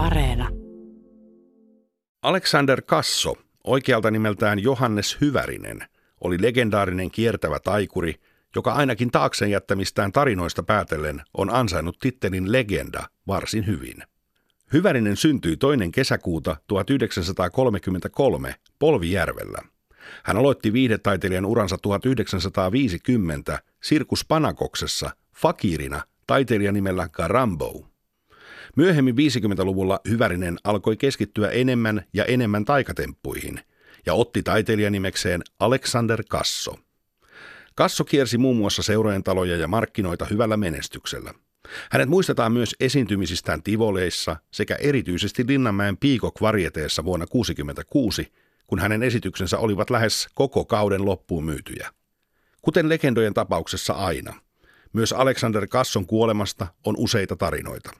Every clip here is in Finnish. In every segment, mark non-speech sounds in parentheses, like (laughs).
Areena. Alexander Kasso, oikealta nimeltään Johannes Hyvärinen, oli legendaarinen kiertävä taikuri, joka ainakin taaksen jättämistään tarinoista päätellen on ansainnut tittelin legenda varsin hyvin. Hyvärinen syntyi toinen kesäkuuta 1933 Polvijärvellä. Hän aloitti viihdetaiteilijan uransa 1950 Sirkus Panakoksessa fakirina taiteilijan nimellä Garambo. Myöhemmin 50-luvulla Hyvärinen alkoi keskittyä enemmän ja enemmän taikatemppuihin ja otti taiteilijanimekseen Alexander Kasso. Kasso kiersi muun muassa seurojen taloja ja markkinoita hyvällä menestyksellä. Hänet muistetaan myös esiintymisistään Tivoleissa sekä erityisesti Linnanmäen piikok-varjeteessa vuonna 1966, kun hänen esityksensä olivat lähes koko kauden loppuun myytyjä. Kuten legendojen tapauksessa aina, myös Alexander Kasson kuolemasta on useita tarinoita.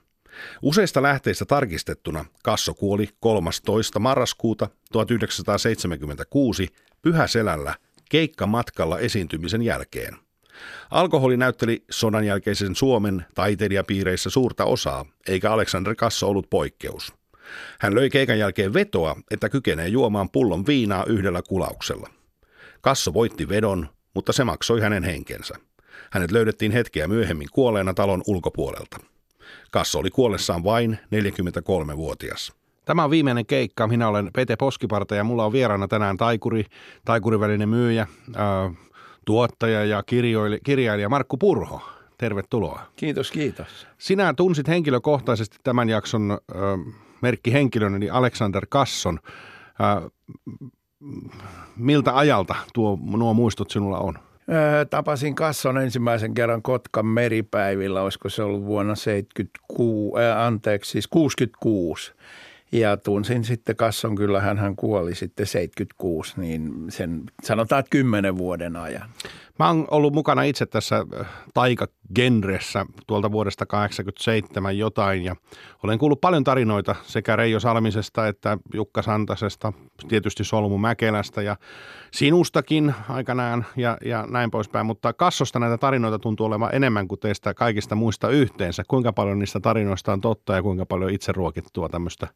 Useista lähteistä tarkistettuna Kasso kuoli 13. marraskuuta 1976 Pyhäselällä keikkamatkalla esiintymisen jälkeen. Alkoholi näytteli sodan jälkeisen Suomen taiteilijapiireissä suurta osaa, eikä Alexander Kasso ollut poikkeus. Hän löi keikan jälkeen vetoa, että kykenee juomaan pullon viinaa yhdellä kulauksella. Kasso voitti vedon, mutta se maksoi hänen henkensä. Hänet löydettiin hetkeä myöhemmin kuolleena talon ulkopuolelta. Kasso oli kuollessaan vain 43-vuotias. Tämä on viimeinen keikka. Minä olen Pete Poskiparta ja mulla on vieraana tänään taikuri, taikurivälinen myyjä, ää, tuottaja ja kirjailija Markku Purho. Tervetuloa. Kiitos, kiitos. Sinä tunsit henkilökohtaisesti tämän jakson ää, merkkihenkilön, eli Alexander Kasson. Ää, miltä ajalta tuo, nuo muistot sinulla on? Tapasin Kasson ensimmäisen kerran Kotkan meripäivillä, olisiko se ollut vuonna 76, äh, anteeksi, siis 66. Ja tunsin sitten Kasson, kyllä hän kuoli sitten 76, niin sen sanotaan, että kymmenen vuoden ajan. Mä oon ollut mukana itse tässä äh, taikagenressä tuolta vuodesta 87 jotain ja olen kuullut paljon tarinoita sekä Reijo Salmisesta että Jukka Santasesta, tietysti Solmu Mäkelästä ja sinustakin aikanaan ja, ja näin poispäin, mutta Kassosta näitä tarinoita tuntuu olevan enemmän kuin teistä kaikista muista yhteensä. Kuinka paljon niistä tarinoista on totta ja kuinka paljon itse ruokittua tämmöistä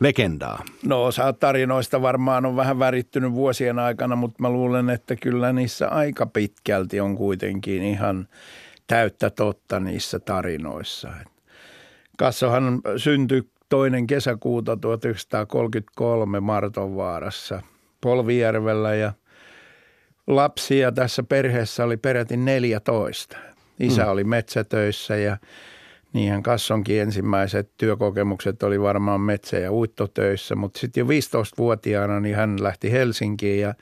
legendaa? No osa tarinoista varmaan on vähän värittynyt vuosien aikana, mutta mä luulen, että kyllä niissä aika pitkälti on kuitenkin ihan täyttä totta niissä tarinoissa. Kassohan syntyi toinen kesäkuuta 1933 Martonvaarassa Polvijärvellä ja lapsia tässä perheessä oli peräti 14. Isä mm. oli metsätöissä ja Niinhän Kassonkin ensimmäiset työkokemukset oli varmaan metsä- ja uittotöissä, mutta sitten jo 15-vuotiaana niin hän lähti Helsinkiin ja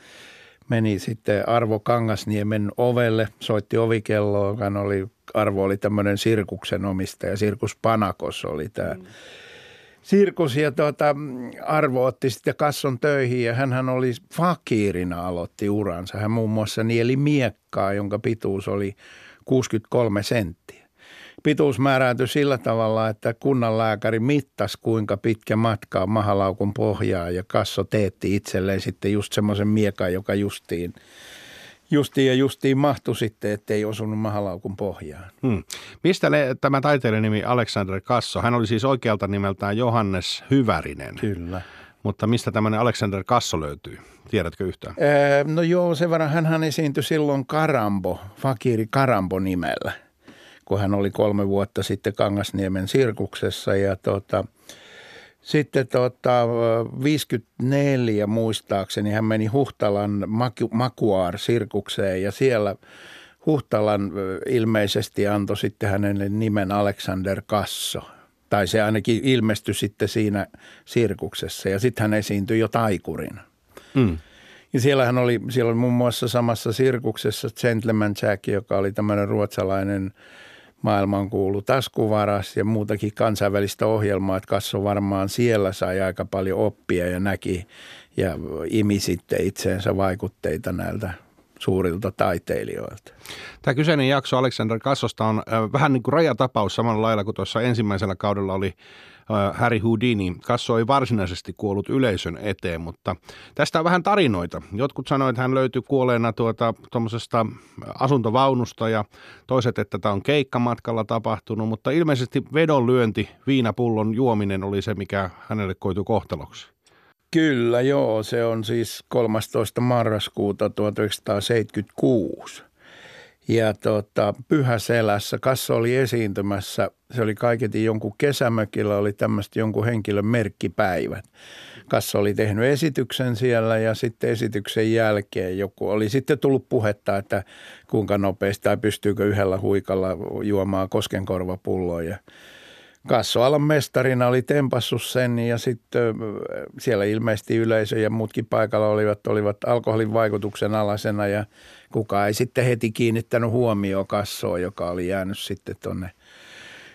meni sitten Arvo Kangasniemen ovelle, soitti ovikelloa, joka oli, Arvo oli tämmöinen sirkuksen omistaja, Sirkus Panakos oli tämä mm. sirkus ja tuota, Arvo otti sitten Kasson töihin ja hän oli fakiirina aloitti uransa. Hän muun muassa nieli miekkaa, jonka pituus oli 63 senttiä pituus määräytyi sillä tavalla, että kunnanlääkäri mittasi kuinka pitkä matka on mahalaukun pohjaa ja Kasso teetti itselleen sitten just semmoisen miekan, joka justiin justiin ja justiin mahtui sitten, ettei osunut mahalaukun pohjaan. Hmm. Mistä le- tämä taiteilijan nimi Alexander Kasso? Hän oli siis oikealta nimeltään Johannes Hyvärinen. Kyllä. Mutta mistä tämmöinen Alexander Kasso löytyy? Tiedätkö yhtään? Ee, no joo, sen verran hän esiintyi silloin Karambo, Fakiri Karambo nimellä – kun hän oli kolme vuotta sitten Kangasniemen sirkuksessa ja tota, sitten tota, 54 muistaakseni hän meni Huhtalan Makuaar-sirkukseen ja siellä Huhtalan ilmeisesti antoi sitten hänelle nimen Alexander Kasso. Tai se ainakin ilmestyi sitten siinä sirkuksessa ja sitten hän esiintyi jo taikurina. Mm. Ja siellä hän oli, siellä oli muun muassa samassa sirkuksessa Gentleman Jack, joka oli tämmöinen ruotsalainen – maailman kuulu taskuvaras ja muutakin kansainvälistä ohjelmaa, että Kasso varmaan siellä sai aika paljon oppia ja näki ja imi sitten itseensä vaikutteita näiltä suurilta taiteilijoilta. Tämä kyseinen jakso Alexander Kassosta on vähän niin kuin rajatapaus samalla lailla kuin tuossa ensimmäisellä kaudella oli Harry Houdini. Kasso ei varsinaisesti kuollut yleisön eteen, mutta tästä on vähän tarinoita. Jotkut sanoivat, että hän löytyi kuolleena tuota, asuntovaunusta ja toiset, että tämä on keikkamatkalla tapahtunut, mutta ilmeisesti vedonlyönti, viinapullon juominen oli se, mikä hänelle koitui kohtaloksi. Kyllä, joo. Se on siis 13. marraskuuta 1976. Ja tota, Pyhäselässä Kassa oli esiintymässä, se oli kaiketi jonkun kesämökillä, oli tämmöistä jonkun henkilön merkkipäivät. Kassa oli tehnyt esityksen siellä ja sitten esityksen jälkeen joku oli sitten tullut puhetta, että kuinka nopeasti tai pystyykö yhdellä huikalla juomaan koskenkorvapulloa. Kassoalan mestarina oli tempassut sen ja sitten siellä ilmeisesti yleisö ja muutkin paikalla olivat, olivat alkoholin vaikutuksen alasena ja kukaan ei sitten heti kiinnittänyt huomioon kassoa, joka oli jäänyt sitten tuonne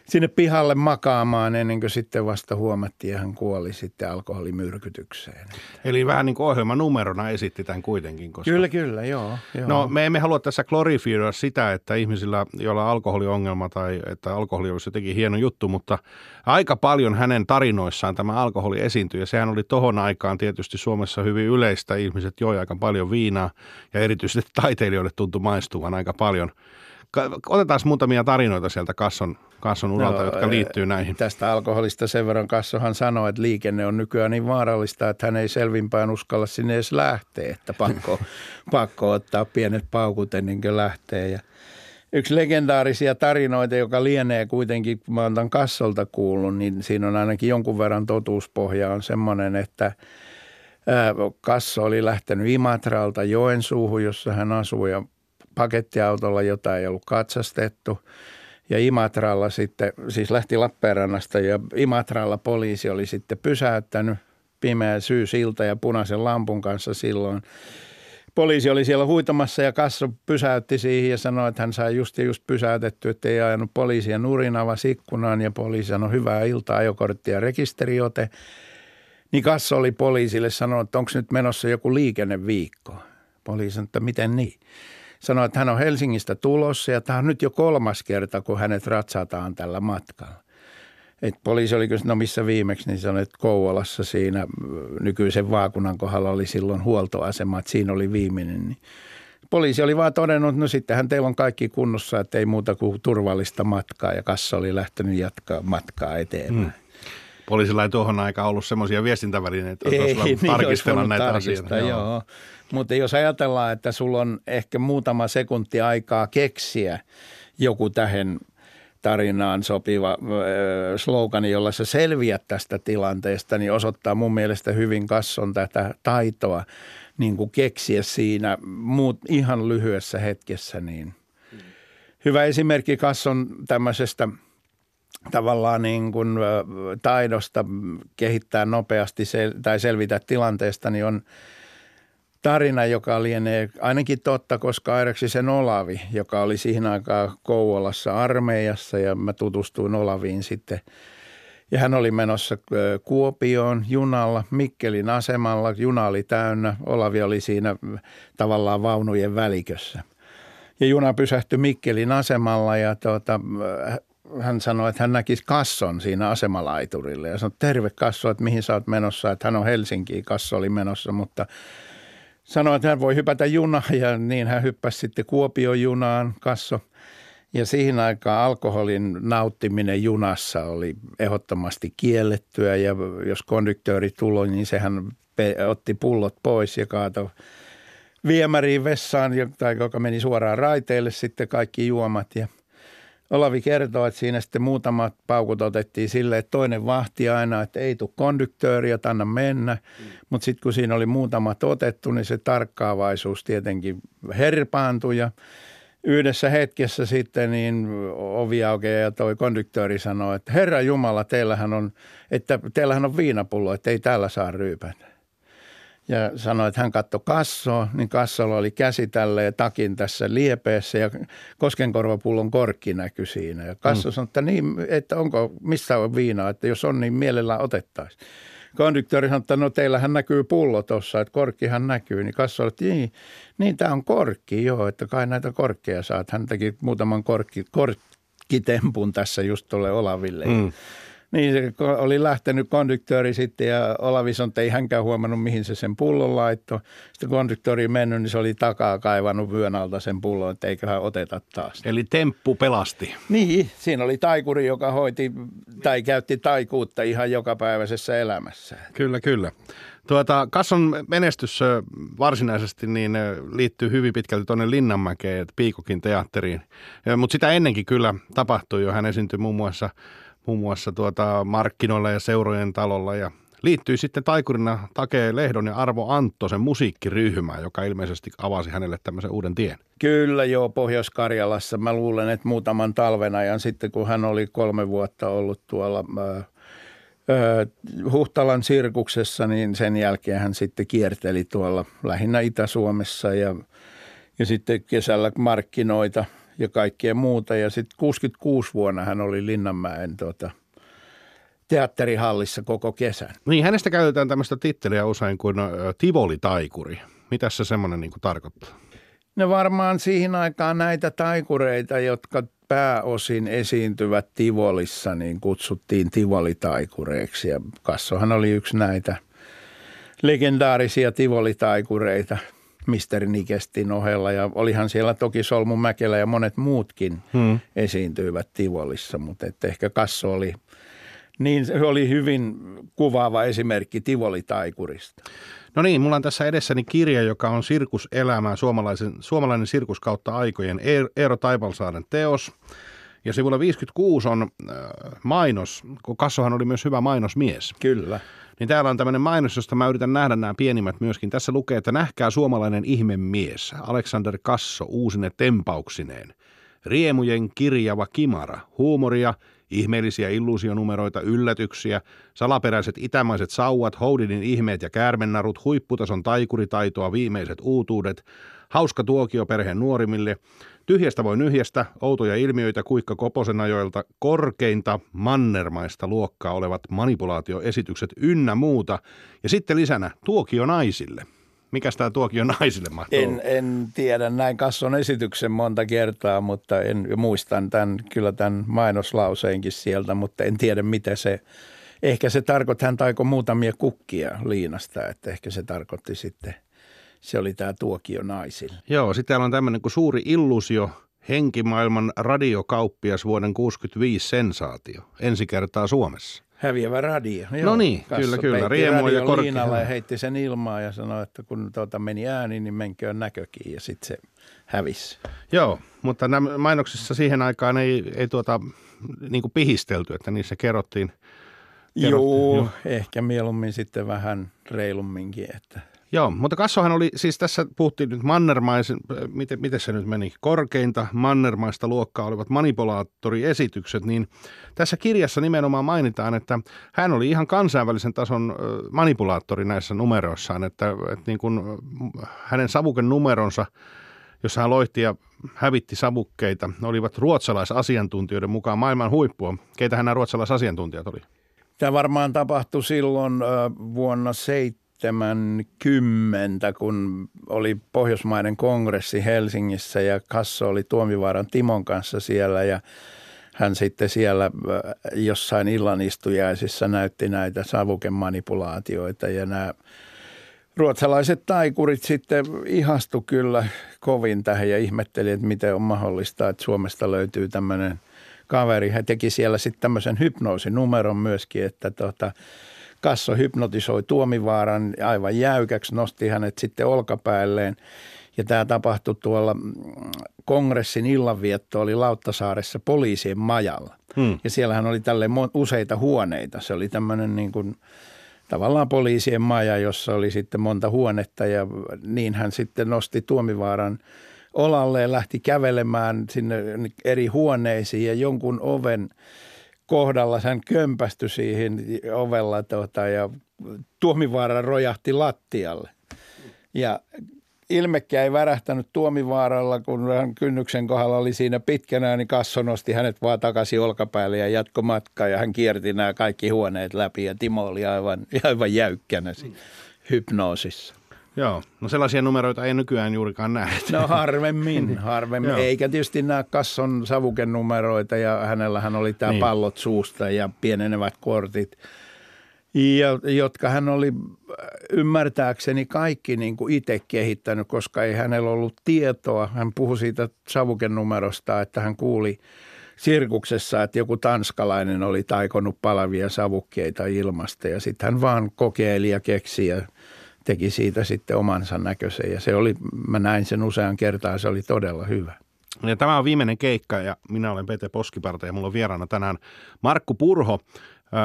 sinne pihalle makaamaan ennen kuin sitten vasta huomattiin ja hän kuoli sitten alkoholimyrkytykseen. Eli vähän niin kuin ohjelmanumerona esitti tämän kuitenkin. Koska... Kyllä, kyllä, joo, joo. No me emme halua tässä glorifioida sitä, että ihmisillä, joilla on alkoholiongelma tai että alkoholi olisi jotenkin hieno juttu, mutta aika paljon hänen tarinoissaan tämä alkoholi esiintyi ja sehän oli tohon aikaan tietysti Suomessa hyvin yleistä. Ihmiset joi aika paljon viinaa ja erityisesti (laughs) taiteilijoille tuntui maistuvan aika paljon – Otetaan muutamia tarinoita sieltä Kasson, Kasson uralta, no, jotka liittyy näihin. Tästä alkoholista sen verran Kassohan sanoi, että liikenne on nykyään niin vaarallista, että hän ei selvinpäin uskalla sinne edes lähteä, että pakko, (laughs) pakko ottaa pienet paukut ennen kuin lähtee. Ja yksi legendaarisia tarinoita, joka lienee kuitenkin, kun mä oon Kassolta kuullut, niin siinä on ainakin jonkun verran totuuspohja on semmoinen, että Kasso oli lähtenyt Imatralta Joensuuhun, jossa hän asui ja pakettiautolla, jota ei ollut katsastettu. Ja Imatralla sitten, siis lähti Lappeenrannasta ja Imatralla poliisi oli sitten pysäyttänyt pimeä syysilta ja punaisen lampun kanssa silloin. Poliisi oli siellä huitamassa ja Kasso pysäytti siihen ja sanoi, että hän sai just ja just pysäytetty, että ei ajanut poliisia nurin avasi ikkunaan ja poliisi sanoi hyvää iltaa, ajokortti ja rekisteriote. Niin Kasso oli poliisille sanonut, että onko nyt menossa joku liikenneviikko. Poliisi sanoi, että miten niin? Sanoi, että hän on Helsingistä tulossa ja tämä on nyt jo kolmas kerta, kun hänet ratsataan tällä matkalla. Et poliisi oli kysynyt, no missä viimeksi, niin sanoi, että Kouvolassa siinä nykyisen vaakunan kohdalla oli silloin huoltoasema, että siinä oli viimeinen. Niin poliisi oli vaan todennut, no sittenhän teillä on kaikki kunnossa, että ei muuta kuin turvallista matkaa ja kassa oli lähtenyt jatkaa matkaa eteenpäin. Hmm. Poliisilla ei tuohon aikaan ollut semmoisia viestintävälineitä, että ei, (laughs) niin tarkistella näitä asioita. Joo. joo. Mutta jos ajatellaan, että sulla on ehkä muutama sekunti aikaa keksiä joku tähän tarinaan sopiva slogani, jolla sä selviät tästä tilanteesta, niin osoittaa mun mielestä hyvin kasson tätä taitoa niin kuin keksiä siinä muut ihan lyhyessä hetkessä. Niin. Hyvä esimerkki kasson tämmöisestä tavallaan niin kuin taidosta kehittää nopeasti tai selvitä tilanteesta, niin on – tarina, joka lienee ainakin totta, koska sen Olavi, joka oli siihen aikaan Kouvolassa armeijassa ja mä tutustuin Olaviin sitten. Ja hän oli menossa Kuopioon junalla, Mikkelin asemalla, juna oli täynnä, Olavi oli siinä tavallaan vaunujen välikössä. Ja juna pysähtyi Mikkelin asemalla ja tuota, hän sanoi, että hän näkisi kasson siinä asemalaiturille ja sanoi, terve kasso, että mihin sä oot menossa, että hän on Helsinkiin, kasso oli menossa, mutta – sanoi, että hän voi hypätä junaan. (laughs) Ja niin hän hyppäsi sitten Kuopion junaan kasso. Ja siihen aikaan alkoholin nauttiminen junassa oli ehdottomasti kiellettyä. Ja jos konduktööri tuli, niin sehän otti pullot pois ja kaatoi viemäriin vessaan, joka meni suoraan raiteille sitten kaikki juomat. Ja – Olavi kertoo, että siinä sitten muutamat paukut otettiin sille, että toinen vahti aina, että ei tule konduktööriä, anna mennä. Mm. Mutta sitten kun siinä oli muutamat otettu, niin se tarkkaavaisuus tietenkin herpaantui ja yhdessä hetkessä sitten niin ovi aukeaa ja toi konduktööri sanoi, että Herra Jumala, teillähän on, että teillähän on viinapullo, että ei täällä saa ryypätä ja sanoi, että hän katsoi kassoa, niin kassolla oli käsi tälleen takin tässä liepeessä ja koskenkorvapullon korkki näkyi siinä. Ja kasso mm. sanoi, että, niin, että onko, missä on viinaa, että jos on, niin mielellään otettaisiin. konduktööri sanoi, että no teillähän näkyy pullo tuossa, että korkkihan näkyy. Niin Kasso oli, että niin, niin tämä on korkki, joo, että kai näitä korkkeja saat. Hän teki muutaman korkki, korkkitempun tässä just tuolle Olaville. Mm. Niin se oli lähtenyt konduktööri sitten ja Olavi sanoi, että ei hänkään huomannut, mihin se sen pullon laittoi. Sitten konduktööri mennyt, niin se oli takaa kaivannut vyön alta sen pullon, että eiköhän oteta taas. Eli temppu pelasti. Niin, siinä oli taikuri, joka hoiti tai käytti taikuutta ihan jokapäiväisessä elämässä. Kyllä, kyllä. Tuota, Kasson menestys varsinaisesti niin liittyy hyvin pitkälti tuonne Linnanmäkeen, Piikokin teatteriin. Mutta sitä ennenkin kyllä tapahtui jo. Hän esiintyi muun muassa muun muassa tuota markkinoilla ja seurojen talolla ja liittyi sitten taikurina Take Lehdon ja Arvo Anttosen musiikkiryhmään, joka ilmeisesti avasi hänelle tämmöisen uuden tien. Kyllä joo, Pohjois-Karjalassa. Mä luulen, että muutaman talven ajan sitten, kun hän oli kolme vuotta ollut tuolla Huhtalan sirkuksessa, niin sen jälkeen hän sitten kierteli tuolla lähinnä Itä-Suomessa ja, ja sitten kesällä markkinoita – ja kaikkea muuta. Ja sitten 66 vuonna hän oli Linnanmäen tuota, teatterihallissa koko kesän. Niin, hänestä käytetään tämmöistä titteliä usein kuin Tivoli-taikuri. Mitä se semmoinen niin tarkoittaa? No varmaan siihen aikaan näitä taikureita, jotka pääosin esiintyvät Tivolissa, niin kutsuttiin Tivolitaikureiksi. Ja Kassohan oli yksi näitä legendaarisia Tivolitaikureita – Misteri Nikestin ohella ja olihan siellä toki Solmu Mäkelä ja monet muutkin hmm. esiintyivät Tivolissa, mutta että ehkä Kasso oli, niin se oli hyvin kuvaava esimerkki Tivoli-taikurista. No niin, mulla on tässä edessäni kirja, joka on Sirkuselämää, suomalaisen, suomalainen sirkus kautta aikojen Eero Taivalsaaren teos. Ja sivulla 56 on äh, mainos, kun Kassohan oli myös hyvä mainosmies. Kyllä. Niin täällä on tämmöinen mainos, josta mä yritän nähdä nämä pienimmät myöskin. Tässä lukee, että nähkää suomalainen ihmemies, Alexander Kasso uusine tempauksineen. Riemujen kirjava kimara, huumoria, ihmeellisiä illuusionumeroita, yllätyksiä, salaperäiset itämaiset sauvat, Houdinin ihmeet ja käärmennarut, huipputason taikuritaitoa, viimeiset uutuudet, hauska tuokio perheen nuorimille, Tyhjästä voi nyhjästä, outoja ilmiöitä Kuikka Koposen ajoilta, korkeinta mannermaista luokkaa olevat manipulaatioesitykset ynnä muuta. Ja sitten lisänä tuokio naisille. Mikä tämä tuokio naisille mahtuu en, en tiedä, näin kasson esityksen monta kertaa, mutta en muistan tämän, kyllä tämän mainoslauseenkin sieltä, mutta en tiedä mitä se, ehkä se tarkoitti, hän taiko muutamia kukkia liinasta, että ehkä se tarkoitti sitten – se oli tämä tuokio naisille. Joo, sitten täällä on tämmöinen kuin suuri illusio, henkimaailman radiokauppias vuoden 65 sensaatio, ensi kertaa Suomessa. Häviävä radio. Joo. No niin, Kasso kyllä, kyllä. Riemua ja korkealla ja heitti sen ilmaa ja sanoi, että kun tuota meni ääni, niin menköön näkökin ja sitten se hävisi. Joo, mutta nämä mainoksissa siihen aikaan ei, ei tuota, niin kuin pihistelty, että niissä kerrottiin. kerrottiin Joo, jo. ehkä mieluummin sitten vähän reilumminkin, että Joo, mutta Kassohan oli, siis tässä puhuttiin nyt mannermaisen, miten, miten se nyt meni, korkeinta mannermaista luokkaa olivat manipulaattoriesitykset, niin tässä kirjassa nimenomaan mainitaan, että hän oli ihan kansainvälisen tason manipulaattori näissä numeroissaan, että, että niin kuin hänen savuken numeronsa, jossa hän loihti ja hävitti savukkeita, olivat ruotsalaisasiantuntijoiden mukaan maailman huippua. Keitä nämä ruotsalaisasiantuntijat oli? Tämä varmaan tapahtui silloin vuonna 7 70, kun oli Pohjoismaiden kongressi Helsingissä ja Kasso oli Tuomivaaran Timon kanssa siellä ja hän sitten siellä äh, jossain illanistujaisissa näytti näitä savukemanipulaatioita ja nämä ruotsalaiset taikurit sitten ihastu kyllä kovin tähän ja ihmetteli, että miten on mahdollista, että Suomesta löytyy tämmöinen kaveri. Hän teki siellä sitten tämmöisen hypnoosinumeron myöskin, että tota, Kasso hypnotisoi Tuomivaaran aivan jäykäksi, nosti hänet sitten olkapäälleen. Ja tämä tapahtui tuolla mm, kongressin illanvietto oli Lauttasaaressa poliisien majalla. Hmm. Ja siellähän oli tälle useita huoneita. Se oli tämmöinen niin kuin, tavallaan poliisien maja, jossa oli sitten monta huonetta ja niin hän sitten nosti Tuomivaaran olalle ja lähti kävelemään sinne eri huoneisiin ja jonkun oven kohdalla hän kömpästyi siihen ovella tuota, ja Tuomivaara rojahti lattialle. Ja ilmekkä ei värähtänyt Tuomivaaralla, kun hän kynnyksen kohdalla oli siinä pitkänä, niin Kasso nosti hänet vaan takaisin olkapäälle ja jatko matkaa ja hän kierti nämä kaikki huoneet läpi ja Timo oli aivan, (laughs) aivan jäykkänä hypnoosissa. Joo, no sellaisia numeroita ei nykyään juurikaan näe. (laughs) No harvemmin, harvemmin. Eikä tietysti nämä Kasson savukenumeroita ja hänellähän oli tämä niin. pallot suusta ja pienenevät kortit, ja, jotka hän oli ymmärtääkseni kaikki niin kuin itse kehittänyt, koska ei hänellä ollut tietoa. Hän puhui siitä savukenumerosta, että hän kuuli sirkuksessa, että joku tanskalainen oli taikonut palavia savukkeita ilmasta ja sitten hän vaan kokeili ja keksi ja teki siitä sitten omansa näköisen ja se oli, mä näin sen usean kertaa, se oli todella hyvä. Ja tämä on viimeinen keikka ja minä olen Pete Poskiparta ja mulla on vieraana tänään Markku Purho,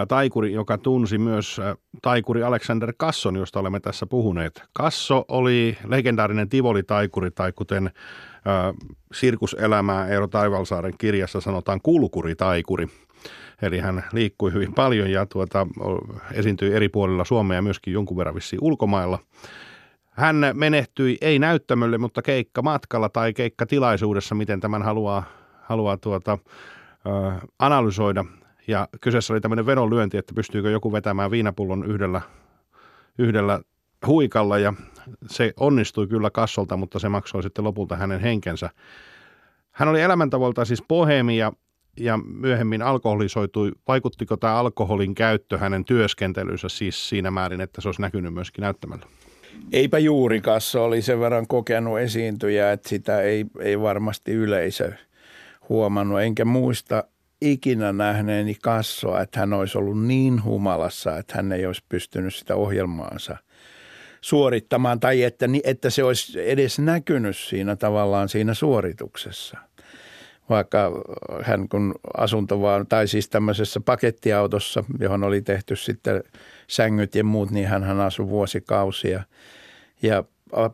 taikuri, joka tunsi myös taikuri Alexander Kasson, josta olemme tässä puhuneet. Kasso oli legendaarinen Tivoli-taikuri tai kuten äh, sirkuselämää Eero Taivalsaaren kirjassa sanotaan kulkuri-taikuri. Eli hän liikkui hyvin paljon ja tuota, esiintyi eri puolilla Suomea ja myöskin jonkun verran vissiin ulkomailla. Hän menehtyi ei näyttämölle, mutta keikka matkalla tai keikka tilaisuudessa, miten tämän haluaa, haluaa tuota, ö, analysoida. Ja kyseessä oli tämmöinen vedonlyönti, että pystyykö joku vetämään viinapullon yhdellä, yhdellä huikalla ja se onnistui kyllä kassolta, mutta se maksoi sitten lopulta hänen henkensä. Hän oli elämäntavolta siis pohemi ja, ja myöhemmin alkoholisoitui. Vaikuttiko tämä alkoholin käyttö hänen työskentelynsä siis siinä määrin, että se olisi näkynyt myöskin näyttämällä? Eipä juuri Kasso oli sen verran kokenut esiintyjä, että sitä ei, ei varmasti yleisö huomannut. Enkä muista ikinä nähneeni Kassoa, että hän olisi ollut niin humalassa, että hän ei olisi pystynyt sitä ohjelmaansa suorittamaan tai että, että se olisi edes näkynyt siinä tavallaan siinä suorituksessa. Vaikka hän kun asunto vaan, tai siis tämmöisessä pakettiautossa, johon oli tehty sitten sängyt ja muut, niin hän asui vuosikausia. Ja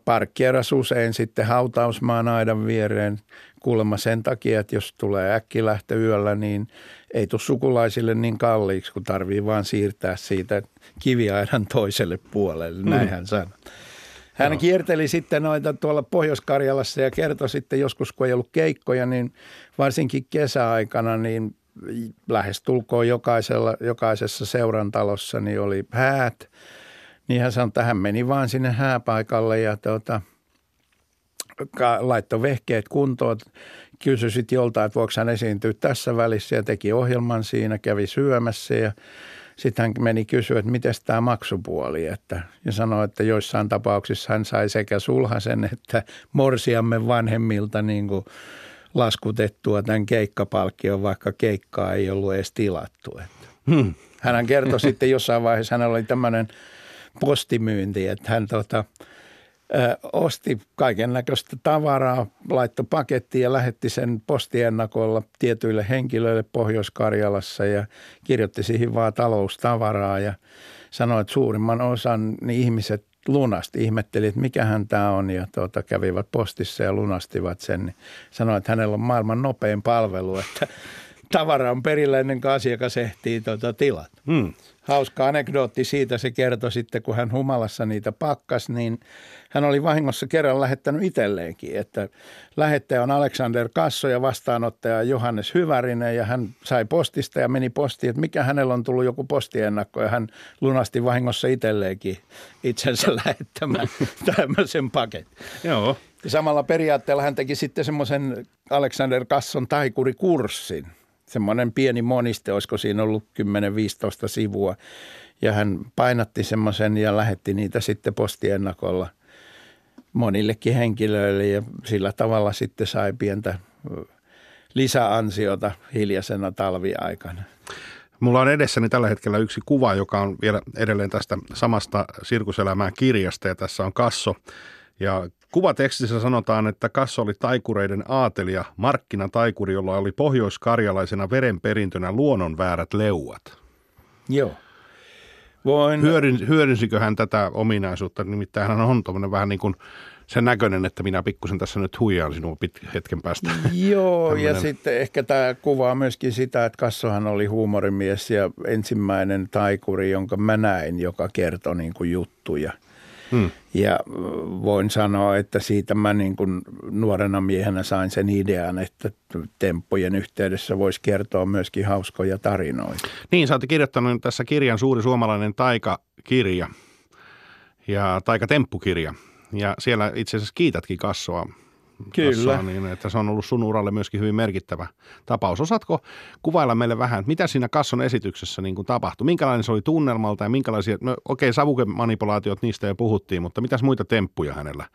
parkkeeras usein sitten hautausmaan aidan viereen kuulemma sen takia, että jos tulee äkkilähtö yöllä, niin ei tule sukulaisille niin kalliiksi, kun tarvii vaan siirtää siitä kiviaidan toiselle puolelle, näin mm. hän sanoi. Hän Joo. kierteli sitten noita tuolla Pohjois-Karjalassa ja kertoi sitten joskus, kun ei ollut keikkoja, niin varsinkin kesäaikana, niin lähestulkoon jokaisella, jokaisessa seurantalossa niin oli häät. Niin hän sanoi, että hän meni vaan sinne hääpaikalle ja tuota, laittoi vehkeet kuntoon, kysyi sitten joltain, että voiko hän esiintyä tässä välissä ja teki ohjelman siinä, kävi syömässä ja sitten hän meni kysyä, että miten tämä maksupuoli, että, ja sanoi, että joissain tapauksissa hän sai sekä sulhasen että morsiamme vanhemmilta niin kuin laskutettua tämän keikkapalkkion, vaikka keikkaa ei ollut edes tilattu. Että. Hmm. Hän kertoi sitten jossain vaiheessa, hänellä oli tämmöinen postimyynti, että hän tota, osti kaiken näköistä tavaraa, laittoi pakettiin ja lähetti sen postiennakolla tietyille henkilöille Pohjois-Karjalassa ja kirjoitti siihen vaan taloustavaraa ja sanoi, että suurimman osan niin ihmiset lunasti, ihmetteli, että mikähän tämä on ja tuota, kävivät postissa ja lunastivat sen. Niin sanoi, että hänellä on maailman nopein palvelu, että tavara on perillä ennen kuin asiakas ehtii tuota, tilat. Hmm. Hauska anekdootti siitä se kertoi sitten, kun hän humalassa niitä pakkas, niin hän oli vahingossa kerran lähettänyt itselleenkin, että lähettäjä on Alexander Kasso ja vastaanottaja Johannes Hyvärinen ja hän sai postista ja meni postiin, että mikä hänellä on tullut joku postiennakko ja hän lunasti vahingossa itselleenkin itsensä (laughs) lähettämään (laughs) tämmöisen paketin. Joo. Ja samalla periaatteella hän teki sitten semmoisen Alexander Kasson taikurikurssin – semmoinen pieni moniste, olisiko siinä ollut 10-15 sivua. Ja hän painatti semmoisen ja lähetti niitä sitten postiennakolla monillekin henkilöille ja sillä tavalla sitten sai pientä lisäansiota hiljaisena talviaikana. Mulla on edessäni tällä hetkellä yksi kuva, joka on vielä edelleen tästä samasta sirkuselämää kirjasta ja tässä on Kasso. Ja Kuvatekstissä sanotaan, että Kasso oli taikureiden aatelija, markkinataikuri, jolla oli pohjoiskarjalaisena verenperintönä luonnon väärät leuat. Joo. Voin... Hyödyn, hyödynsikö hän tätä ominaisuutta? Nimittäin hän on tuommoinen vähän niin kuin sen näköinen, että minä pikkusen tässä nyt huijaan sinua pit- hetken päästä. Joo, Tällainen... ja sitten ehkä tämä kuvaa myöskin sitä, että Kassohan oli huumorimies ja ensimmäinen taikuri, jonka mä näin, joka kertoi niin kuin juttuja – Hmm. Ja voin sanoa, että siitä mä niin kuin nuorena miehenä sain sen idean, että temppujen yhteydessä voisi kertoa myöskin hauskoja tarinoita. Niin, sä oot kirjoittanut tässä kirjan Suuri suomalainen taikakirja ja taikatemppukirja. Ja siellä itse asiassa kiitätkin kassoa Kyllä. Kassoa, niin, että se on ollut sun uralle myöskin hyvin merkittävä tapaus. Osaatko kuvailla meille vähän, että mitä siinä Kasson esityksessä niin kuin tapahtui? Minkälainen se oli tunnelmalta ja minkälaisia, no okei, okay, savukemanipulaatiot, niistä jo puhuttiin, mutta mitäs muita temppuja hänellä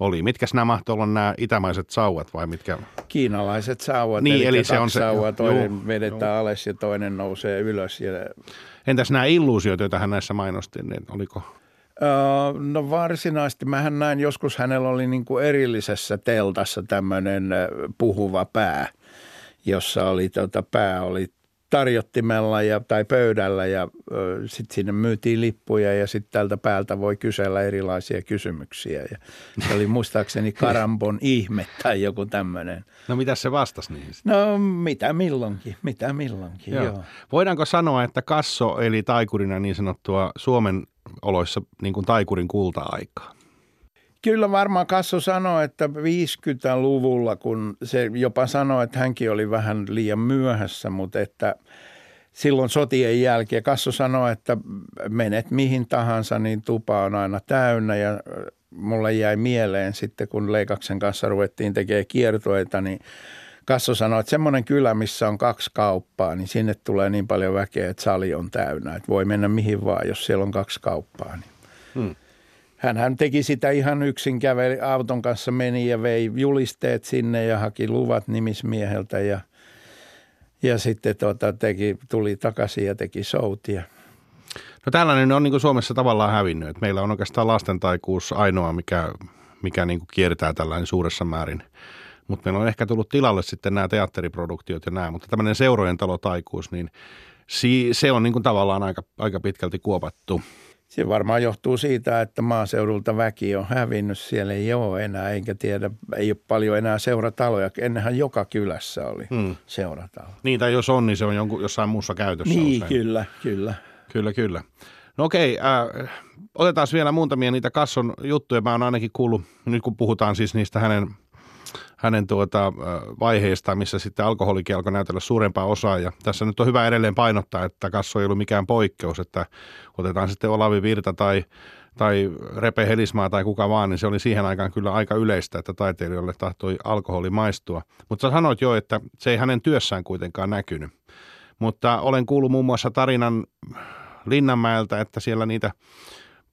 oli? Mitkäs nämä mahtoivat olla nämä itämaiset sauvat vai mitkä? Kiinalaiset sauvat, niin, eli, eli se on se, sauva, toinen joo, vedetään joo. alas ja toinen nousee ylös. Ja... Entäs nämä illuusiot, joita hän näissä mainosti, niin oliko – No varsinaisesti, mähän näin joskus hänellä oli niin kuin erillisessä teltassa tämmöinen puhuva pää, jossa oli tota, pää oli tarjottimella ja, tai pöydällä ja sitten sinne myytiin lippuja ja sitten tältä päältä voi kysellä erilaisia kysymyksiä. Ja se oli muistaakseni (laughs) Karambon ihme tai joku tämmöinen. No mitä se vastasi niihin? No mitä milloinkin, mitä milloinkin, joo. joo. Voidaanko sanoa, että Kasso eli taikurina niin sanottua Suomen oloissa niin kuin taikurin kulta-aikaa? Kyllä varmaan Kasso sanoi, että 50-luvulla, kun se jopa sanoi, että hänkin oli vähän liian myöhässä, mutta että silloin sotien jälkeen Kasso sanoi, että menet mihin tahansa, niin tupa on aina täynnä ja mulle jäi mieleen sitten, kun Leikaksen kanssa ruvettiin tekemään kiertoita, niin Kasso sanoi, että semmoinen kylä, missä on kaksi kauppaa, niin sinne tulee niin paljon väkeä, että sali on täynnä. Että voi mennä mihin vaan, jos siellä on kaksi kauppaa. Niin. Hmm. Hän, hän teki sitä ihan yksin, käveli auton kanssa, meni ja vei julisteet sinne ja haki luvat nimismieheltä ja, ja sitten tuota, teki, tuli takaisin ja teki soutia. No tällainen on niin kuin Suomessa tavallaan hävinnyt. Että meillä on oikeastaan lastentaikuus ainoa, mikä, mikä niin kuin kiertää tällainen suuressa määrin – mutta meillä on ehkä tullut tilalle sitten nämä teatteriproduktiot ja nämä, mutta tämmöinen seurojen talo taikuus, niin se on niin kuin tavallaan aika, aika pitkälti kuopattu. Se varmaan johtuu siitä, että maaseudulta väki on hävinnyt. Siellä ei ole enää, eikä tiedä, ei ole paljon enää seurataloja. Ennenhän joka kylässä oli hmm. seuratalo. Niin, tai jos on, niin se on jonkun, jossain muussa käytössä Niin, usein. kyllä, kyllä. Kyllä, kyllä. No okei, äh, otetaan vielä muutamia niitä Kasson juttuja. Mä oon ainakin kuullut, nyt kun puhutaan siis niistä hänen hänen tuota, vaiheista, missä sitten alkoholikin alkoi näytellä suurempaa osaa. Ja tässä nyt on hyvä edelleen painottaa, että Kasso ei ollut mikään poikkeus, että otetaan sitten Olavi Virta tai, tai Repe Helismaa tai kuka vaan, niin se oli siihen aikaan kyllä aika yleistä, että taiteilijoille tahtoi alkoholi maistua. Mutta sanoit jo, että se ei hänen työssään kuitenkaan näkynyt. Mutta olen kuullut muun muassa tarinan Linnanmäeltä, että siellä niitä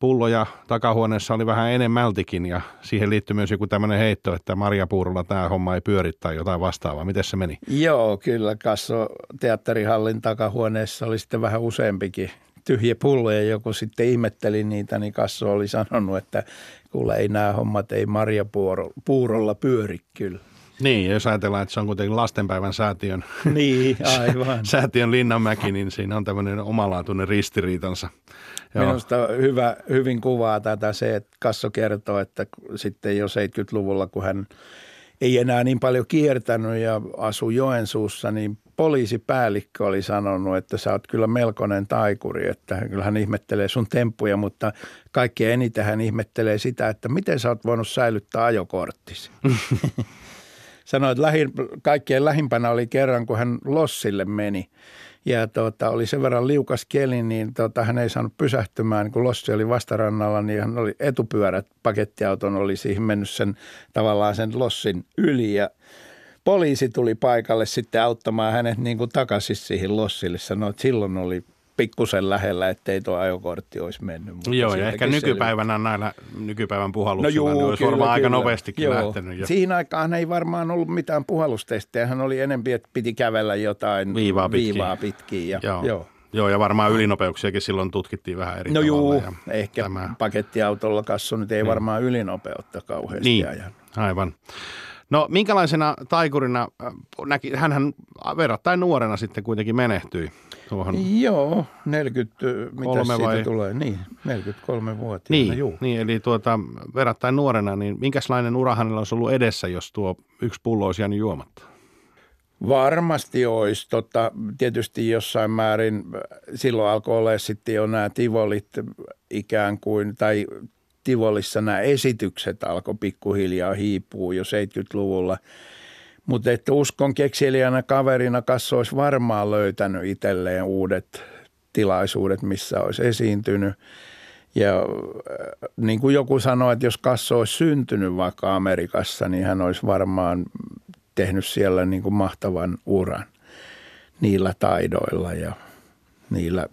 pulloja takahuoneessa oli vähän enemmältikin ja siihen liittyy myös joku tämmöinen heitto, että Maria Puurolla tämä homma ei pyöri tai jotain vastaavaa. Miten se meni? Joo, kyllä. Kasso teatterihallin takahuoneessa oli sitten vähän useampikin tyhjä pullo ja joku sitten ihmetteli niitä, niin Kasso oli sanonut, että kuule ei nämä hommat ei Maria Puurolla pyöri kyllä. Niin, jos ajatellaan, että se on kuitenkin lastenpäivän säätiön, niin, aivan. (laughs) säätiön Linnanmäki, niin siinä on tämmöinen omalaatuinen ristiriitansa. Joo. Minusta hyvä, hyvin kuvaa tätä se, että Kasso kertoo, että sitten jo 70-luvulla, kun hän ei enää niin paljon kiertänyt ja asui Joensuussa, niin poliisipäällikkö oli sanonut, että sä oot kyllä melkoinen taikuri, että kyllä hän ihmettelee sun temppuja, mutta kaikkein eniten hän ihmettelee sitä, että miten sä oot voinut säilyttää ajokorttisi. (laughs) Sanoi, että lähin, kaikkein lähimpänä oli kerran, kun hän Lossille meni – ja tuota, oli sen verran liukas keli, niin tuota, hän ei saanut pysähtymään. Kun Lossi oli vastarannalla, niin hän oli etupyörät pakettiauton oli siihen mennyt sen tavallaan sen Lossin yli ja poliisi tuli paikalle sitten auttamaan hänet niin kuin takaisin siihen Lossille. Sanoi, että silloin oli pikkusen lähellä, ettei tuo ajokortti olisi mennyt. Mutta joo, ja ehkä nykypäivänä selvä. näillä nykypäivän puhalluksilla no juu, niin olisi kyllä, varmaan kyllä. aika nopeastikin joo. lähtenyt. Jo. Siihen aikaan ei varmaan ollut mitään puhallustestejä. Hän oli enempi, että piti kävellä jotain viivaa pitkin. Viivaa pitkin ja, joo. joo. Joo, ja varmaan ylinopeuksiakin silloin tutkittiin vähän eri No juu, ehkä tämä... pakettiautolla kassu nyt ei niin. varmaan ylinopeutta kauheasti niin, ajan. aivan. No minkälaisena taikurina, äh, näki, hänhän verrattain nuorena sitten kuitenkin menehtyi tuohon. Joo, 40, mitä siitä vai? tulee, niin, 43 vuotta. Niin, juu. niin, eli tuota, verrattain nuorena, niin minkälainen ura hänellä olisi ollut edessä, jos tuo yksi pullo olisi jäänyt juomatta? Varmasti olisi. Tota, tietysti jossain määrin silloin alkoi olla sitten jo nämä tivolit ikään kuin, tai Tivolissa nämä esitykset alkoi pikkuhiljaa hiipua jo 70-luvulla. Mutta että uskon kekselijänä kaverina kanssa olisi varmaan löytänyt itselleen uudet tilaisuudet, missä olisi esiintynyt. Ja äh, niin kuin joku sanoi, että jos Kasso olisi syntynyt vaikka Amerikassa, niin hän olisi varmaan tehnyt siellä niin kuin mahtavan uran niillä taidoilla ja niillä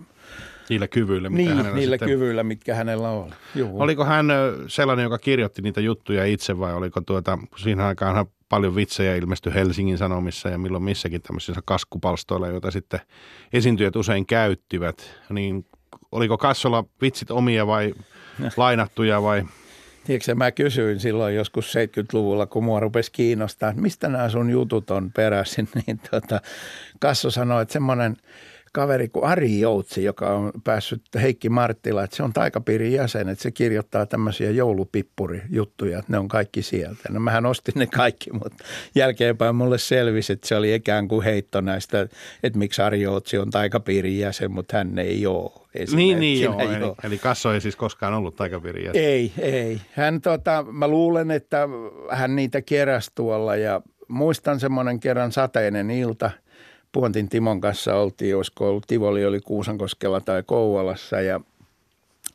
Niillä kyvyillä, mitä niin, hänellä niillä sitten... kyvyillä, mitkä hänellä oli. Juu. Oliko hän ö, sellainen, joka kirjoitti niitä juttuja itse vai oliko tuota, siinä aikaan paljon vitsejä ilmestyi Helsingin Sanomissa ja milloin missäkin tämmöisissä kaskupalstoilla, joita sitten esiintyjät usein käyttivät. Niin oliko Kassolla vitsit omia vai lainattuja vai? Tiedätkö, mä kysyin silloin joskus 70-luvulla, kun mua rupesi kiinnostaa, että mistä nämä sun jutut on peräisin, (laughs) niin tota, Kasso sanoi, että semmoinen – kaveri kuin Ari Joutsi, joka on päässyt Heikki Marttila, että se on taikapiirin jäsen, että se kirjoittaa tämmöisiä joulupippurijuttuja, että ne on kaikki sieltä. No mähän ostin ne kaikki, mutta jälkeenpäin mulle selvisi, että se oli ikään kuin heitto näistä, että miksi Ari Joutsi on taikapiirin jäsen, mutta hän ei ole. Niin, niin joo. Eli, eli Kasso ei siis koskaan ollut taikapiirin jäsen. Ei, ei. Hän tota, mä luulen, että hän niitä keräsi tuolla ja muistan semmoinen kerran sateinen ilta – Puontin Timon kanssa oltiin, olisiko ollut Tivoli oli Kuusankoskella tai Kouvolassa ja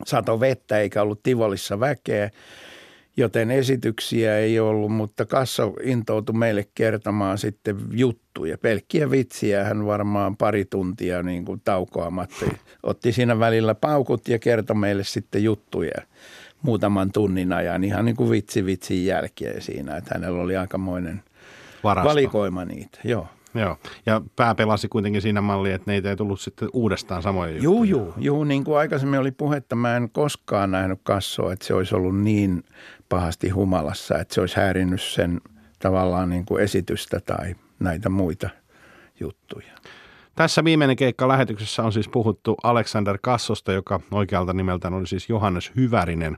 sato vettä eikä ollut Tivolissa väkeä, joten esityksiä ei ollut, mutta Kasso intoutui meille kertomaan sitten juttuja, pelkkiä vitsiä. Hän varmaan pari tuntia niin kuin taukoamatta otti siinä välillä paukut ja kertoi meille sitten juttuja muutaman tunnin ajan ihan niin kuin vitsi vitsin jälkeen siinä, että hänellä oli aikamoinen Varasto. valikoima niitä. Joo. Joo, ja pää pelasi kuitenkin siinä malliin, että neitä ei tullut sitten uudestaan samoja juttuja. Juu, juu, juu, niin kuin aikaisemmin oli puhetta, mä en koskaan nähnyt kassoa, että se olisi ollut niin pahasti humalassa, että se olisi häirinnyt sen tavallaan niin kuin esitystä tai näitä muita juttuja. Tässä viimeinen keikka lähetyksessä on siis puhuttu Alexander Kassosta, joka oikealta nimeltään oli siis Johannes Hyvärinen.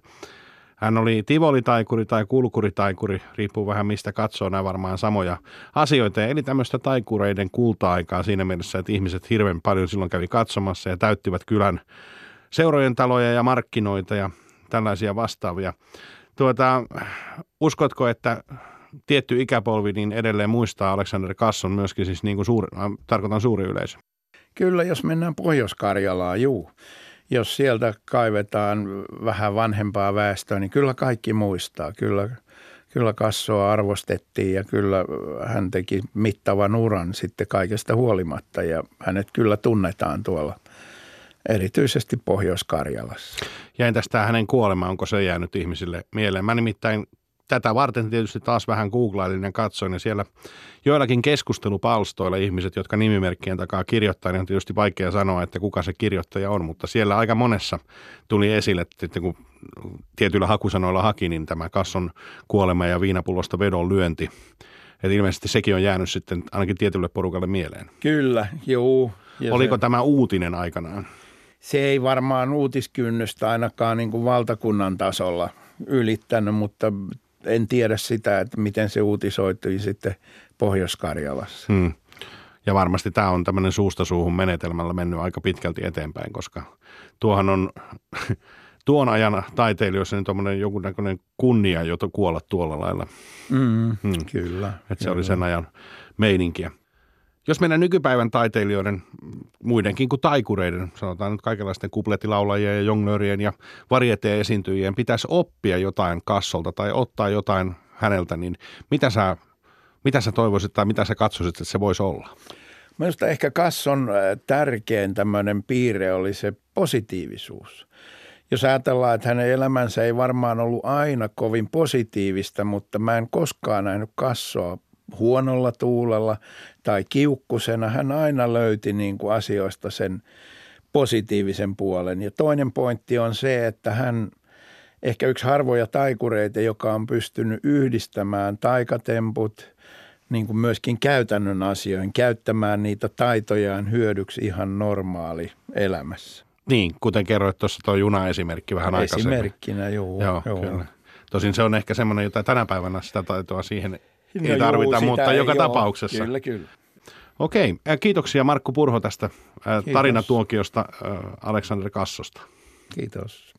Hän oli tivolitaikuri tai kulkuritaikuri, riippuu vähän mistä katsoo, nämä varmaan samoja asioita. Eli tämmöistä taikureiden kulta-aikaa siinä mielessä, että ihmiset hirveän paljon silloin kävi katsomassa ja täyttivät kylän seurojen taloja ja markkinoita ja tällaisia vastaavia. Tuota, uskotko, että tietty ikäpolvi niin edelleen muistaa Alexander Kasson myöskin siis niin kuin suuri, tarkoitan suuri yleisö? Kyllä, jos mennään Pohjois-Karjalaan, juu jos sieltä kaivetaan vähän vanhempaa väestöä, niin kyllä kaikki muistaa. Kyllä, kyllä Kassoa arvostettiin ja kyllä hän teki mittavan uran sitten kaikesta huolimatta ja hänet kyllä tunnetaan tuolla erityisesti Pohjois-Karjalassa. Ja entäs tämä hänen kuolema, onko se jäänyt ihmisille mieleen? Mä nimittäin tätä varten tietysti taas vähän googlailin ja katsoin, ja siellä joillakin keskustelupalstoilla ihmiset, jotka nimimerkkien takaa kirjoittaa, niin on tietysti vaikea sanoa, että kuka se kirjoittaja on, mutta siellä aika monessa tuli esille, että kun tietyillä hakusanoilla haki, niin tämä kasson kuolema ja viinapullosta vedon lyönti. Että ilmeisesti sekin on jäänyt sitten ainakin tietylle porukalle mieleen. Kyllä, juu. Oliko se... tämä uutinen aikanaan? Se ei varmaan uutiskynnystä ainakaan niin kuin valtakunnan tasolla ylittänyt, mutta en tiedä sitä, että miten se uutisoitui sitten Pohjois-Karjalassa. Hmm. Ja varmasti tämä on tämmöinen suusta suuhun menetelmällä mennyt aika pitkälti eteenpäin, koska tuohan on (laughs) tuon ajan taiteilijoissa niin tuommoinen jonkunnäköinen kunnia, jota kuolla tuolla lailla. Mm, hmm. Kyllä. Että se oli sen ajan meininkiä. Jos mennään nykypäivän taiteilijoiden, muidenkin kuin taikureiden, sanotaan nyt kaikenlaisten kuplettilaulajien ja jonglöörien ja varieteen esiintyjien, pitäisi oppia jotain kassolta tai ottaa jotain häneltä, niin mitä sä, mitä sä toivoisit tai mitä sä katsoisit, että se voisi olla? Minusta ehkä kasson äh, tärkein tämmöinen piirre oli se positiivisuus. Jos ajatellaan, että hänen elämänsä ei varmaan ollut aina kovin positiivista, mutta mä en koskaan nähnyt kassoa huonolla tuulella tai kiukkusena. Hän aina löyti niin kuin asioista sen positiivisen puolen. Ja toinen pointti on se, että hän ehkä yksi harvoja taikureita, joka on pystynyt yhdistämään taikatemput niin kuin myöskin käytännön asioihin, käyttämään niitä taitojaan hyödyksi ihan normaali elämässä. Niin, kuten kerroit tuossa tuo juna-esimerkki vähän aikaisemmin. Esimerkkinä, joo. joo, joo. Kyllä. Tosin se on ehkä semmoinen, jota tänä päivänä sitä taitoa siihen No ei tarvita, juu, mutta joka joo, tapauksessa. Kyllä, kyllä. Okei, kiitoksia Markku Purho tästä Kiitos. tarinatuokiosta Aleksander Kassosta. Kiitos.